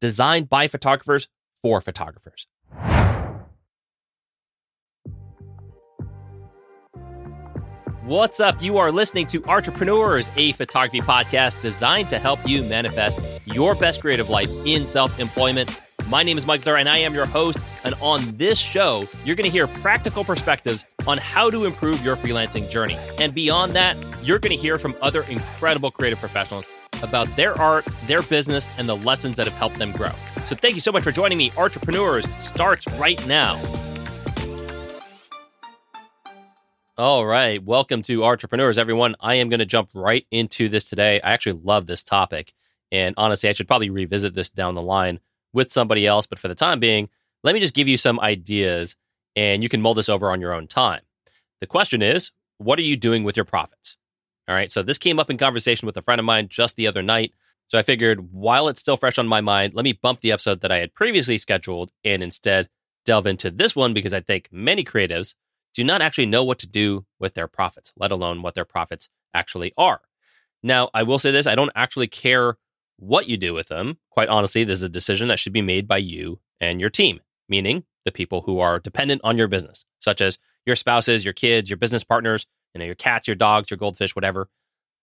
designed by photographers for photographers. What's up? You are listening to Entrepreneurs, a photography podcast designed to help you manifest your best creative life in self employment. My name is Mike Thur, and I am your host. And on this show, you're going to hear practical perspectives on how to improve your freelancing journey. And beyond that, you're going to hear from other incredible creative professionals about their art, their business, and the lessons that have helped them grow. So thank you so much for joining me. Entrepreneurs starts right now. All right. Welcome to Entrepreneurs, everyone. I am going to jump right into this today. I actually love this topic. And honestly, I should probably revisit this down the line with somebody else. But for the time being, let me just give you some ideas and you can mull this over on your own time. The question is, what are you doing with your profits? All right. So this came up in conversation with a friend of mine just the other night. So I figured while it's still fresh on my mind, let me bump the episode that I had previously scheduled and instead delve into this one because I think many creatives do not actually know what to do with their profits, let alone what their profits actually are. Now, I will say this I don't actually care what you do with them. Quite honestly, this is a decision that should be made by you and your team, meaning the people who are dependent on your business, such as your spouses, your kids, your business partners, you know, your cats, your dogs, your goldfish, whatever.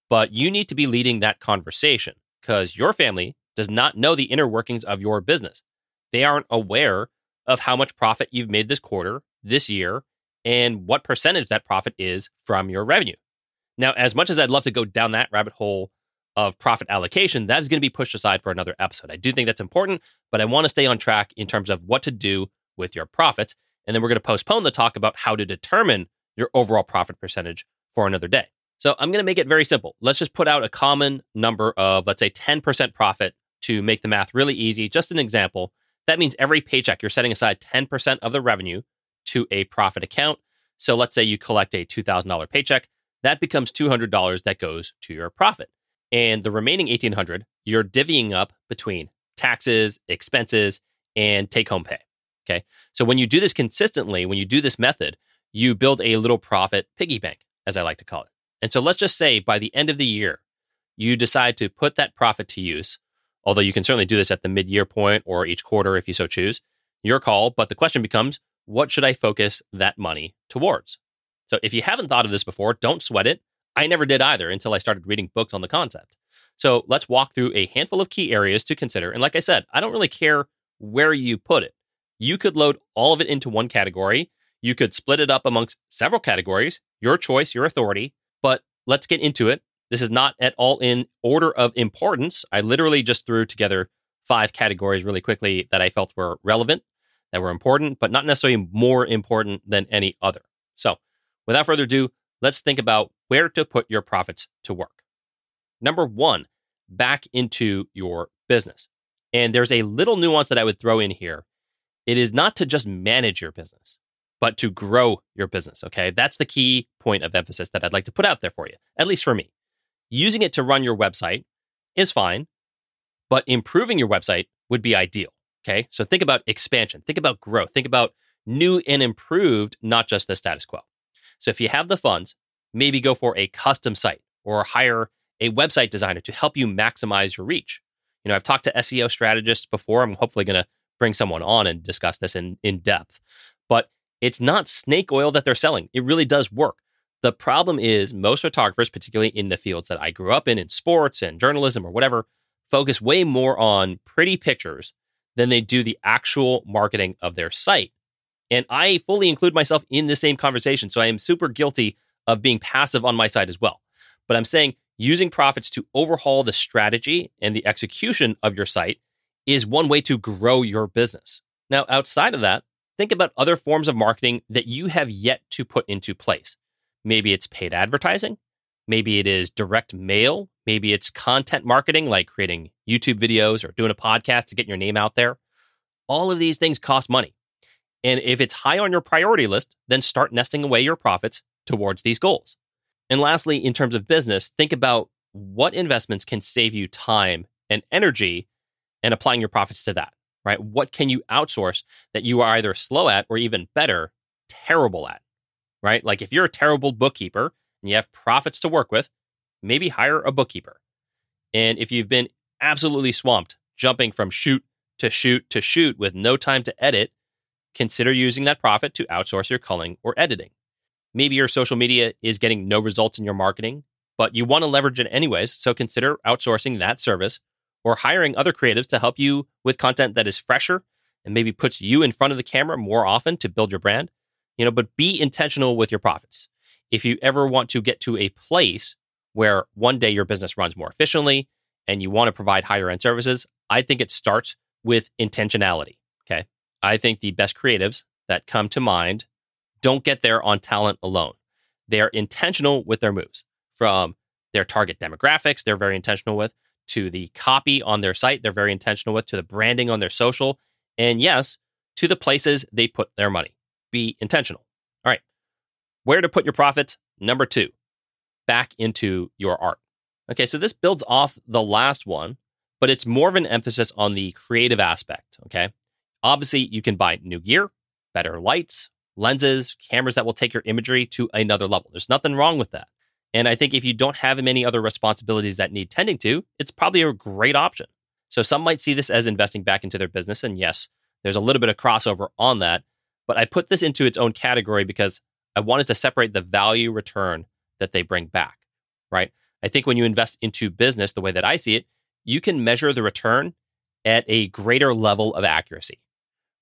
But you need to be leading that conversation because your family does not know the inner workings of your business. They aren't aware of how much profit you've made this quarter, this year, and what percentage that profit is from your revenue. Now, as much as I'd love to go down that rabbit hole of profit allocation, that is going to be pushed aside for another episode. I do think that's important, but I want to stay on track in terms of what to do with your profits. And then we're going to postpone the talk about how to determine your overall profit percentage for another day. So I'm going to make it very simple. Let's just put out a common number of, let's say, 10% profit to make the math really easy. Just an example. That means every paycheck, you're setting aside 10% of the revenue to a profit account. So let's say you collect a $2,000 paycheck, that becomes $200 that goes to your profit. And the remaining 1800 you're divvying up between taxes, expenses, and take home pay. Okay. So when you do this consistently, when you do this method, you build a little profit piggy bank, as I like to call it. And so let's just say by the end of the year, you decide to put that profit to use, although you can certainly do this at the mid year point or each quarter if you so choose. Your call. But the question becomes what should I focus that money towards? So if you haven't thought of this before, don't sweat it. I never did either until I started reading books on the concept. So let's walk through a handful of key areas to consider. And like I said, I don't really care where you put it. You could load all of it into one category. You could split it up amongst several categories, your choice, your authority. But let's get into it. This is not at all in order of importance. I literally just threw together five categories really quickly that I felt were relevant that were important, but not necessarily more important than any other. So, without further ado, let's think about where to put your profits to work. Number one, back into your business. And there's a little nuance that I would throw in here. It is not to just manage your business, but to grow your business. Okay. That's the key point of emphasis that I'd like to put out there for you, at least for me. Using it to run your website is fine, but improving your website would be ideal. Okay. So think about expansion, think about growth, think about new and improved, not just the status quo. So if you have the funds, maybe go for a custom site or hire a website designer to help you maximize your reach. You know, I've talked to SEO strategists before. I'm hopefully going to bring someone on and discuss this in, in depth. But it's not snake oil that they're selling. It really does work. The problem is most photographers, particularly in the fields that I grew up in, in sports and journalism or whatever, focus way more on pretty pictures than they do the actual marketing of their site. And I fully include myself in the same conversation. So I am super guilty of being passive on my side as well. But I'm saying using profits to overhaul the strategy and the execution of your site is one way to grow your business. Now, outside of that, think about other forms of marketing that you have yet to put into place. Maybe it's paid advertising. Maybe it is direct mail. Maybe it's content marketing, like creating YouTube videos or doing a podcast to get your name out there. All of these things cost money. And if it's high on your priority list, then start nesting away your profits towards these goals. And lastly, in terms of business, think about what investments can save you time and energy and applying your profits to that, right? What can you outsource that you are either slow at or even better, terrible at, right? Like if you're a terrible bookkeeper and you have profits to work with, maybe hire a bookkeeper. And if you've been absolutely swamped jumping from shoot to shoot to shoot with no time to edit, consider using that profit to outsource your culling or editing. Maybe your social media is getting no results in your marketing, but you want to leverage it anyways. So consider outsourcing that service or hiring other creatives to help you with content that is fresher and maybe puts you in front of the camera more often to build your brand. You know, but be intentional with your profits. If you ever want to get to a place where one day your business runs more efficiently and you want to provide higher end services, I think it starts with intentionality. Okay. I think the best creatives that come to mind don't get there on talent alone. They're intentional with their moves from their target demographics, they're very intentional with, to the copy on their site, they're very intentional with, to the branding on their social, and yes, to the places they put their money. Be intentional. All right. Where to put your profits? Number two, back into your art. Okay, so this builds off the last one, but it's more of an emphasis on the creative aspect. Okay. Obviously, you can buy new gear, better lights, lenses, cameras that will take your imagery to another level. There's nothing wrong with that. And I think if you don't have many other responsibilities that need tending to, it's probably a great option. So some might see this as investing back into their business. And yes, there's a little bit of crossover on that. But I put this into its own category because I wanted to separate the value return that they bring back, right? I think when you invest into business, the way that I see it, you can measure the return at a greater level of accuracy,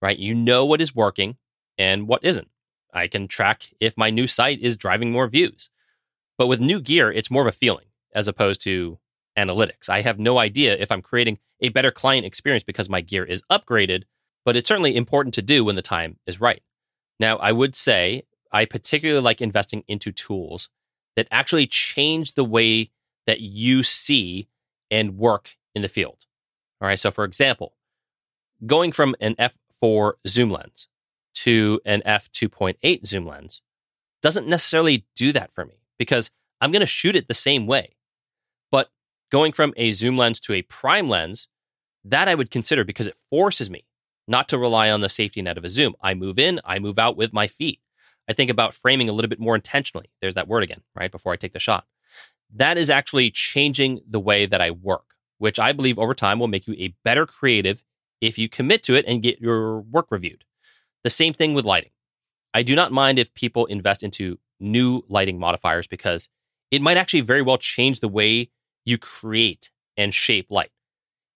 right? You know what is working and what isn't. I can track if my new site is driving more views. But with new gear, it's more of a feeling as opposed to analytics. I have no idea if I'm creating a better client experience because my gear is upgraded, but it's certainly important to do when the time is right. Now, I would say I particularly like investing into tools that actually change the way that you see and work in the field. All right. So, for example, going from an f4 zoom lens to an f2.8 zoom lens doesn't necessarily do that for me because I'm going to shoot it the same way. But going from a zoom lens to a prime lens, that I would consider because it forces me not to rely on the safety net of a zoom. I move in, I move out with my feet. I think about framing a little bit more intentionally. There's that word again, right? Before I take the shot. That is actually changing the way that I work, which I believe over time will make you a better creative if you commit to it and get your work reviewed. The same thing with lighting. I do not mind if people invest into new lighting modifiers because it might actually very well change the way you create and shape light.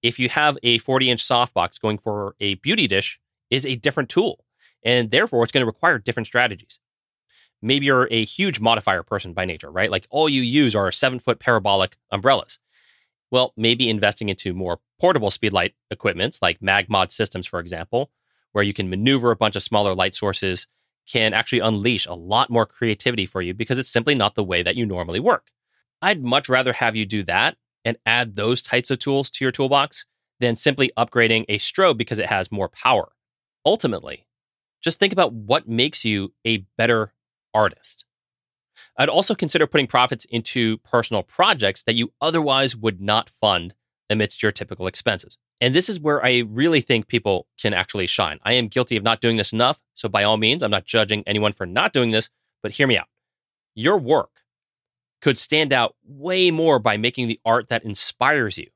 If you have a 40 inch softbox going for a beauty dish is a different tool, and therefore it's going to require different strategies. Maybe you're a huge modifier person by nature, right? Like all you use are seven foot parabolic umbrellas. Well, maybe investing into more portable speedlight equipments like MagMod systems, for example, where you can maneuver a bunch of smaller light sources can actually unleash a lot more creativity for you because it's simply not the way that you normally work. I'd much rather have you do that and add those types of tools to your toolbox than simply upgrading a strobe because it has more power. Ultimately, just think about what makes you a better artist. I'd also consider putting profits into personal projects that you otherwise would not fund amidst your typical expenses. And this is where I really think people can actually shine. I am guilty of not doing this enough. So, by all means, I'm not judging anyone for not doing this, but hear me out. Your work could stand out way more by making the art that inspires you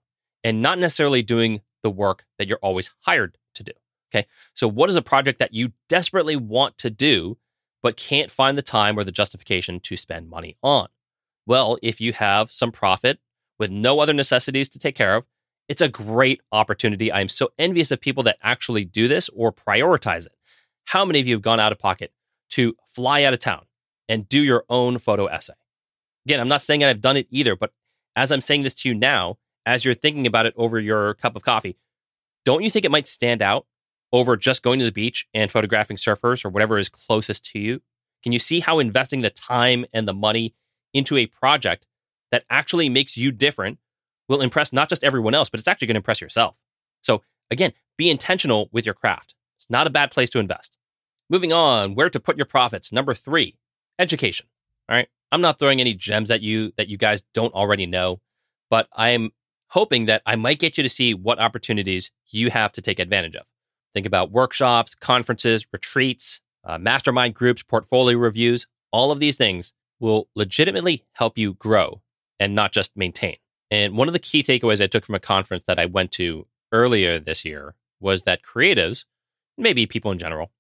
and not necessarily doing the work that you're always hired to do. Okay. So, what is a project that you desperately want to do, but can't find the time or the justification to spend money on? Well, if you have some profit with no other necessities to take care of, It's a great opportunity. I'm so envious of people that actually do this or prioritize it. How many of you have gone out of pocket to fly out of town and do your own photo essay? Again, I'm not saying that I've done it either, but as I'm saying this to you now, as you're thinking about it over your cup of coffee, don't you think it might stand out over just going to the beach and photographing surfers or whatever is closest to you? Can you see how investing the time and the money into a project that actually makes you different will impress not just everyone else, but it's actually going to impress yourself? So, again, be intentional with your craft. It's not a bad place to invest. Moving on, where to put your profits. Number three, education. All right. I'm not throwing any gems at you that you guys don't already know, but I'm hoping that I might get you to see what opportunities you have to take advantage of. Think about workshops, conferences, retreats, uh, mastermind groups, portfolio reviews. All of these things will legitimately help you grow and not just maintain. And one of the key takeaways I took from a conference that I went to earlier this year was that creatives, maybe people in general,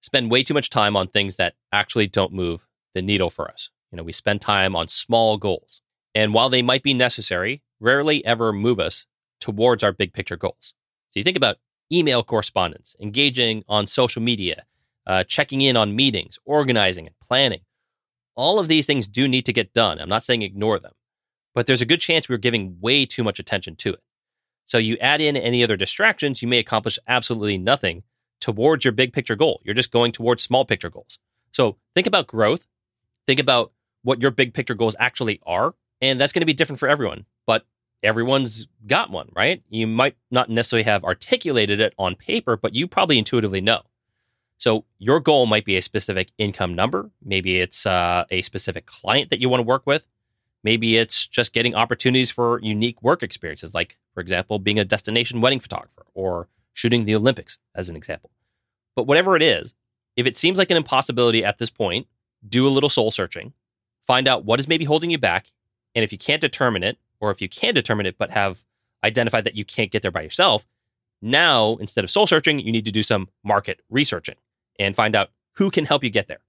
spend way too much time on things that actually don't move the needle for us. You know, we spend time on small goals. And while they might be necessary, rarely ever move us towards our big picture goals. So you think about email correspondence, engaging on social media, uh, checking in on meetings, organizing and planning. All of these things do need to get done. I'm not saying ignore them, but there's a good chance we're giving way too much attention to it. So you add in any other distractions, you may accomplish absolutely nothing towards your big picture goal. You're just going towards small picture goals. So think about growth. Think about what your big picture goals actually are. And that's going to be different for everyone, but everyone's got one, right? You might not necessarily have articulated it on paper, but you probably intuitively know. So your goal might be a specific income number. Maybe it's uh, a specific client that you want to work with. Maybe it's just getting opportunities for unique work experiences, like, for example, being a destination wedding photographer or shooting the Olympics, as an example. But whatever it is, if it seems like an impossibility at this point, do a little soul searching, find out what is maybe holding you back. And if you can't determine it, or if you can determine it but have identified that you can't get there by yourself, now instead of soul searching, you need to do some market researching and find out who can help you get there.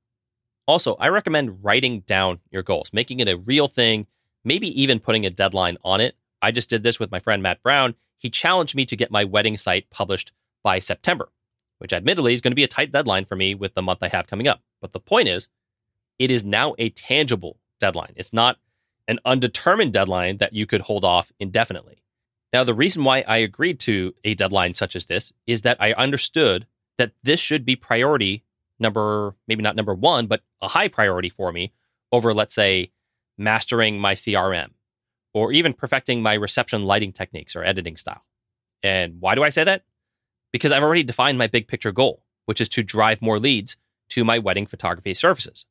Also, I recommend writing down your goals, making it a real thing, maybe even putting a deadline on it. I just did this with my friend Matt Brown. He challenged me to get my wedding site published by September, which admittedly is going to be a tight deadline for me with the month I have coming up. But the point is, it is now a tangible deadline. It's not an undetermined deadline that you could hold off indefinitely. Now, the reason why I agreed to a deadline such as this is that I understood that this should be priority number, maybe not number one, but a high priority for me over, let's say, mastering my CRM or even perfecting my reception lighting techniques or editing style. And why do I say that? Because I've already defined my big picture goal, which is to drive more leads to my wedding photography services.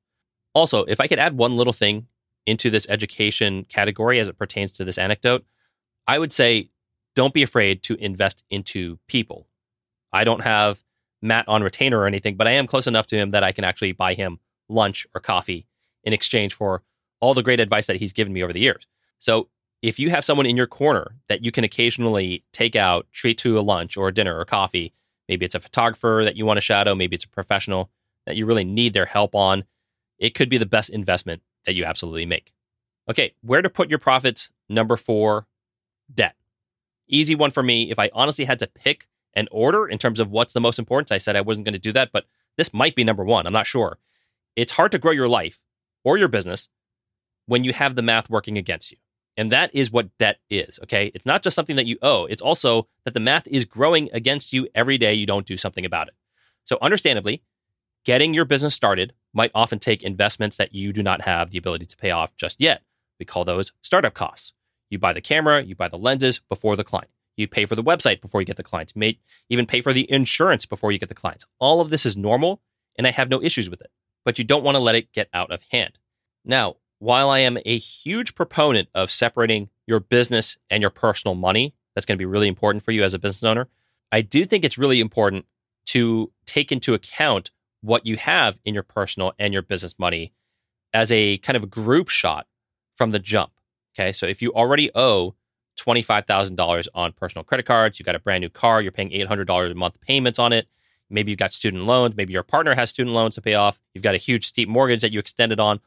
Also, if I could add one little thing into this education category as it pertains to this anecdote, I would say don't be afraid to invest into people. I don't have Matt on retainer or anything, but I am close enough to him that I can actually buy him lunch or coffee in exchange for all the great advice that he's given me over the years. So if you have someone in your corner that you can occasionally take out, treat to a lunch or a dinner or coffee, maybe it's a photographer that you want to shadow, maybe it's a professional that you really need their help on, it could be the best investment that you absolutely make. Okay, where to put your profits? Number four, debt. Easy one for me. If I honestly had to pick an order in terms of what's the most important, I said I wasn't going to do that, but this might be number one. I'm not sure. It's hard to grow your life or your business when you have the math working against you. And that is what debt is. Okay. It's not just something that you owe, it's also that the math is growing against you every day you don't do something about it. So, understandably, getting your business started might often take investments that you do not have the ability to pay off just yet. We call those startup costs. You buy the camera, you buy the lenses before the client. You pay for the website before you get the clients. You may even pay for the insurance before you get the clients. All of this is normal, and I have no issues with it. But you don't want to let it get out of hand. Now, while I am a huge proponent of separating your business and your personal money, that's going to be really important for you as a business owner. I do think it's really important to take into account what you have in your personal and your business money as a kind of group shot from the jump. Okay. So if you already owe $25,000 on personal credit cards, you got a brand new car, you're paying $800 a month payments on it. Maybe you've got student loans. Maybe your partner has student loans to pay off. You've got a huge steep mortgage that you extended on.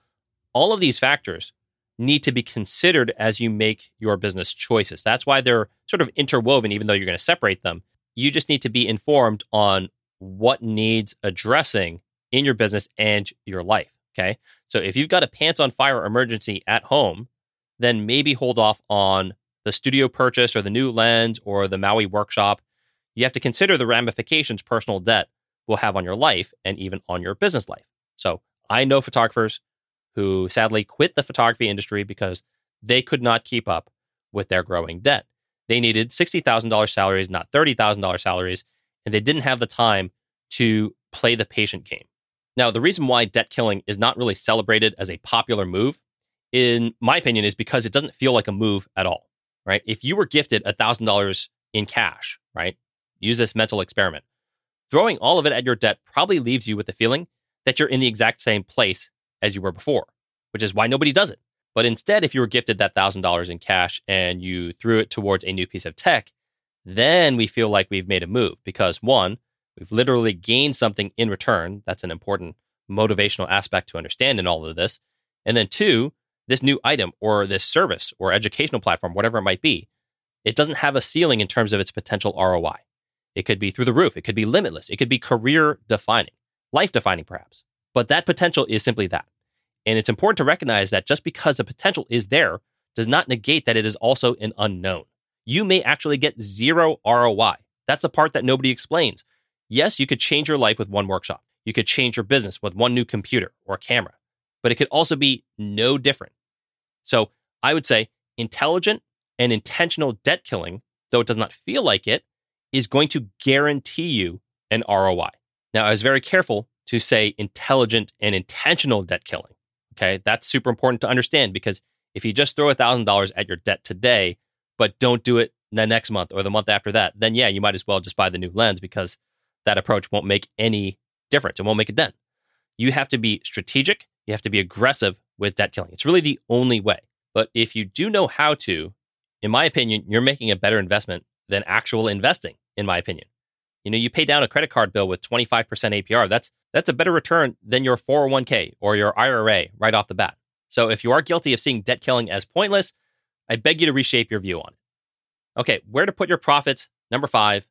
All of these factors need to be considered as you make your business choices. That's why they're sort of interwoven, even though you're going to separate them. You just need to be informed on what needs addressing in your business and your life. Okay. So if you've got a pants on fire emergency at home, then maybe hold off on the studio purchase or the new lens or the Maui workshop. You have to consider the ramifications personal debt will have on your life and even on your business life. So I know photographers who sadly quit the photography industry because they could not keep up with their growing debt. They needed $60,000 salaries, not $30,000 salaries, and they didn't have the time to play the patient game. Now, the reason why debt killing is not really celebrated as a popular move, in my opinion, is because it doesn't feel like a move at all, right? If you were gifted $1,000 in cash, right? Use this mental experiment. Throwing all of it at your debt probably leaves you with the feeling that you're in the exact same place as you were before, which is why nobody does it. But instead, if you were gifted that $1,000 in cash and you threw it towards a new piece of tech, then we feel like we've made a move because one, we've literally gained something in return. That's an important motivational aspect to understand in all of this. And then two, this new item or this service or educational platform, whatever it might be, it doesn't have a ceiling in terms of its potential ROI. It could be through the roof, it could be limitless, it could be career defining, life defining, perhaps. But that potential is simply that. And it's important to recognize that just because the potential is there does not negate that it is also an unknown. You may actually get zero ROI. That's the part that nobody explains. Yes, you could change your life with one workshop. You could change your business with one new computer or camera, but it could also be no different. So I would say intelligent and intentional debt killing, though it does not feel like it, is going to guarantee you an ROI. Now, I was very careful to say intelligent and intentional debt killing. Okay. That's super important to understand because if you just throw $1,000 at your debt today, but don't do it the next month or the month after that, then yeah, you might as well just buy the new lens because that approach won't make any difference. It won't make a dent. You have to be strategic. You have to be aggressive with debt killing. It's really the only way. But if you do know how to, in my opinion, you're making a better investment than actual investing, in my opinion. You know, you pay down a credit card bill with 25% APR. That's that's a better return than your 401k or your IRA right off the bat. So if you are guilty of seeing debt killing as pointless, I beg you to reshape your view on it. Okay, where to put your profits? Number 5,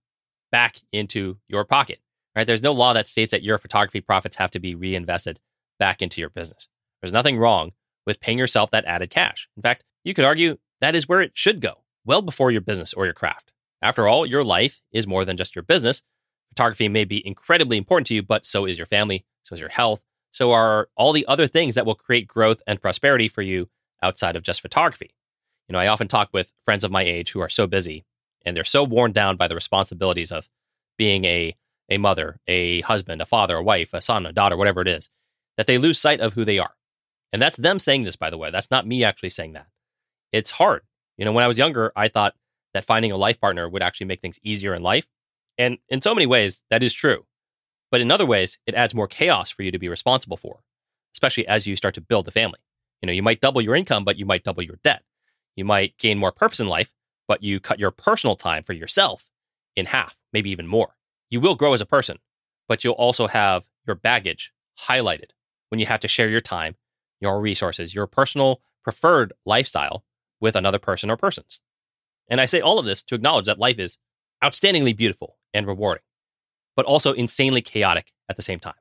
back into your pocket. Right? There's no law that states that your photography profits have to be reinvested back into your business. There's nothing wrong with paying yourself that added cash. In fact, you could argue that is where it should go, well before your business or your craft. After all, your life is more than just your business. Photography may be incredibly important to you, but so is your family, so is your health, so are all the other things that will create growth and prosperity for you outside of just photography. You know, I often talk with friends of my age who are so busy and they're so worn down by the responsibilities of being a a mother, a husband, a father, a wife, a son, a daughter, whatever it is, that they lose sight of who they are. And that's them saying this, by the way. That's not me actually saying that. It's hard. You know, when I was younger, I thought that finding a life partner would actually make things easier in life. And in so many ways, that is true. But in other ways, it adds more chaos for you to be responsible for, especially as you start to build a family. You know, you might double your income, but you might double your debt. You might gain more purpose in life, but you cut your personal time for yourself in half, maybe even more. You will grow as a person, but you'll also have your baggage highlighted when you have to share your time, your resources, your personal preferred lifestyle with another person or persons. And I say all of this to acknowledge that life is outstandingly beautiful and rewarding, but also insanely chaotic at the same time.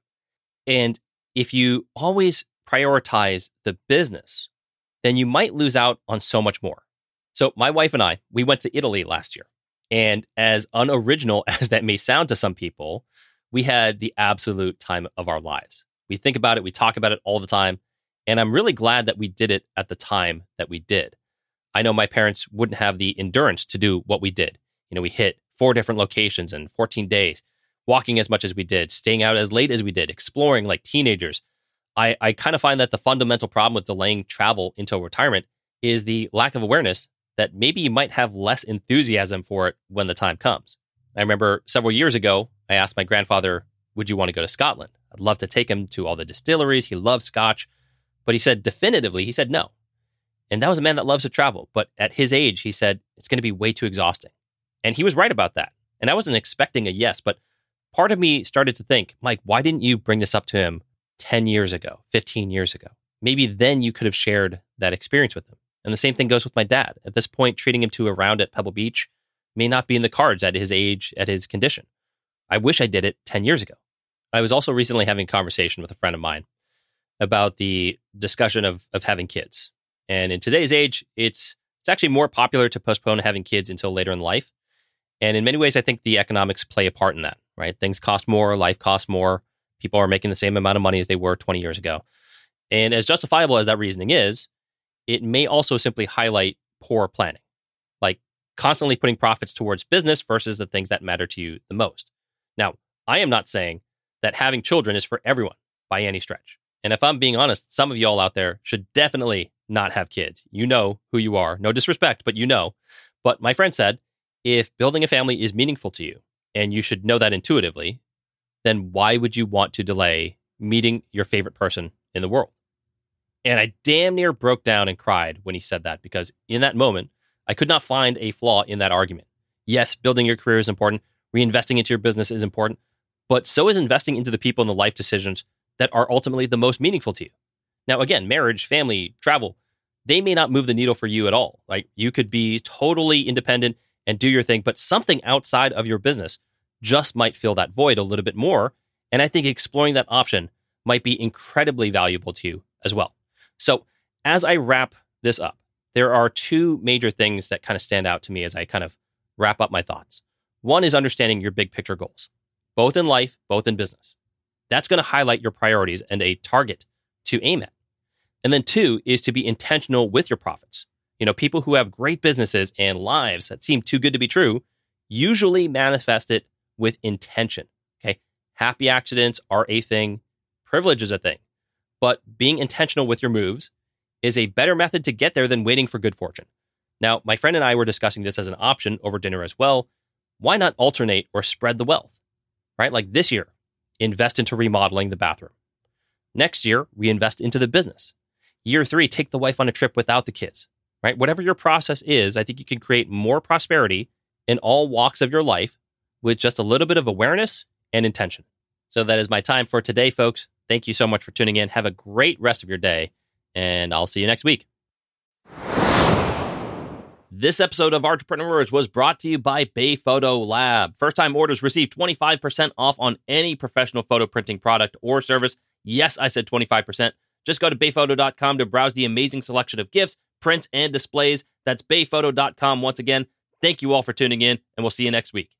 And if you always prioritize the business, then you might lose out on so much more. So, my wife and I, we went to Italy last year. And as unoriginal as that may sound to some people, we had the absolute time of our lives. We think about it, we talk about it all the time. And I'm really glad that we did it at the time that we did. I know my parents wouldn't have the endurance to do what we did. You know, we hit four different locations in 14 days, walking as much as we did, staying out as late as we did, exploring like teenagers. I, I kind of find that the fundamental problem with delaying travel until retirement is the lack of awareness that maybe you might have less enthusiasm for it when the time comes. I remember several years ago, I asked my grandfather, Would you want to go to Scotland? I'd love to take him to all the distilleries. He loves scotch. But he said definitively, he said no. And that was a man that loves to travel. But at his age, he said, it's going to be way too exhausting. And he was right about that. And I wasn't expecting a yes, but part of me started to think, Mike, why didn't you bring this up to him 10 years ago, 15 years ago? Maybe then you could have shared that experience with him. And the same thing goes with my dad. At this point, treating him to a round at Pebble Beach may not be in the cards at his age, at his condition. I wish I did it 10 years ago. I was also recently having a conversation with a friend of mine about the discussion of, of having kids. And in today's age, it's it's actually more popular to postpone having kids until later in life. And in many ways, I think the economics play a part in that, right? Things cost more, life costs more. People are making the same amount of money as they were 20 years ago. And as justifiable as that reasoning is, it may also simply highlight poor planning, like constantly putting profits towards business versus the things that matter to you the most. Now, I am not saying that having children is for everyone by any stretch. And if I'm being honest, some of y'all out there should definitely not have kids. You know who you are. No disrespect, but you know. But my friend said, if building a family is meaningful to you, and you should know that intuitively, then why would you want to delay meeting your favorite person in the world? And I damn near broke down and cried when he said that because in that moment, I could not find a flaw in that argument. Yes, building your career is important, reinvesting into your business is important, but so is investing into the people and the life decisions that are ultimately the most meaningful to you. Now, again, marriage, family, travel, they may not move the needle for you at all. Like you could be totally independent and do your thing, but something outside of your business just might fill that void a little bit more. And I think exploring that option might be incredibly valuable to you as well. So, as I wrap this up, there are two major things that kind of stand out to me as I kind of wrap up my thoughts. One is understanding your big picture goals, both in life, both in business. That's going to highlight your priorities and a target to aim at. And then two is to be intentional with your profits. You know, people who have great businesses and lives that seem too good to be true usually manifest it with intention. Okay. Happy accidents are a thing, privilege is a thing. But being intentional with your moves is a better method to get there than waiting for good fortune. Now, my friend and I were discussing this as an option over dinner as well. Why not alternate or spread the wealth? Right? Like this year, invest into remodeling the bathroom. Next year, reinvest into the business. Year three, take the wife on a trip without the kids, right? Whatever your process is, I think you can create more prosperity in all walks of your life with just a little bit of awareness and intention. So that is my time for today, folks. Thank you so much for tuning in. Have a great rest of your day, and I'll see you next week. This episode of Entrepreneurs was brought to you by Bay Photo Lab. First time orders receive 25% off on any professional photo printing product or service. Yes, I said 25%. Just go to bayphoto.com to browse the amazing selection of gifts, prints, and displays. That's bayphoto.com. Once again, thank you all for tuning in, and we'll see you next week.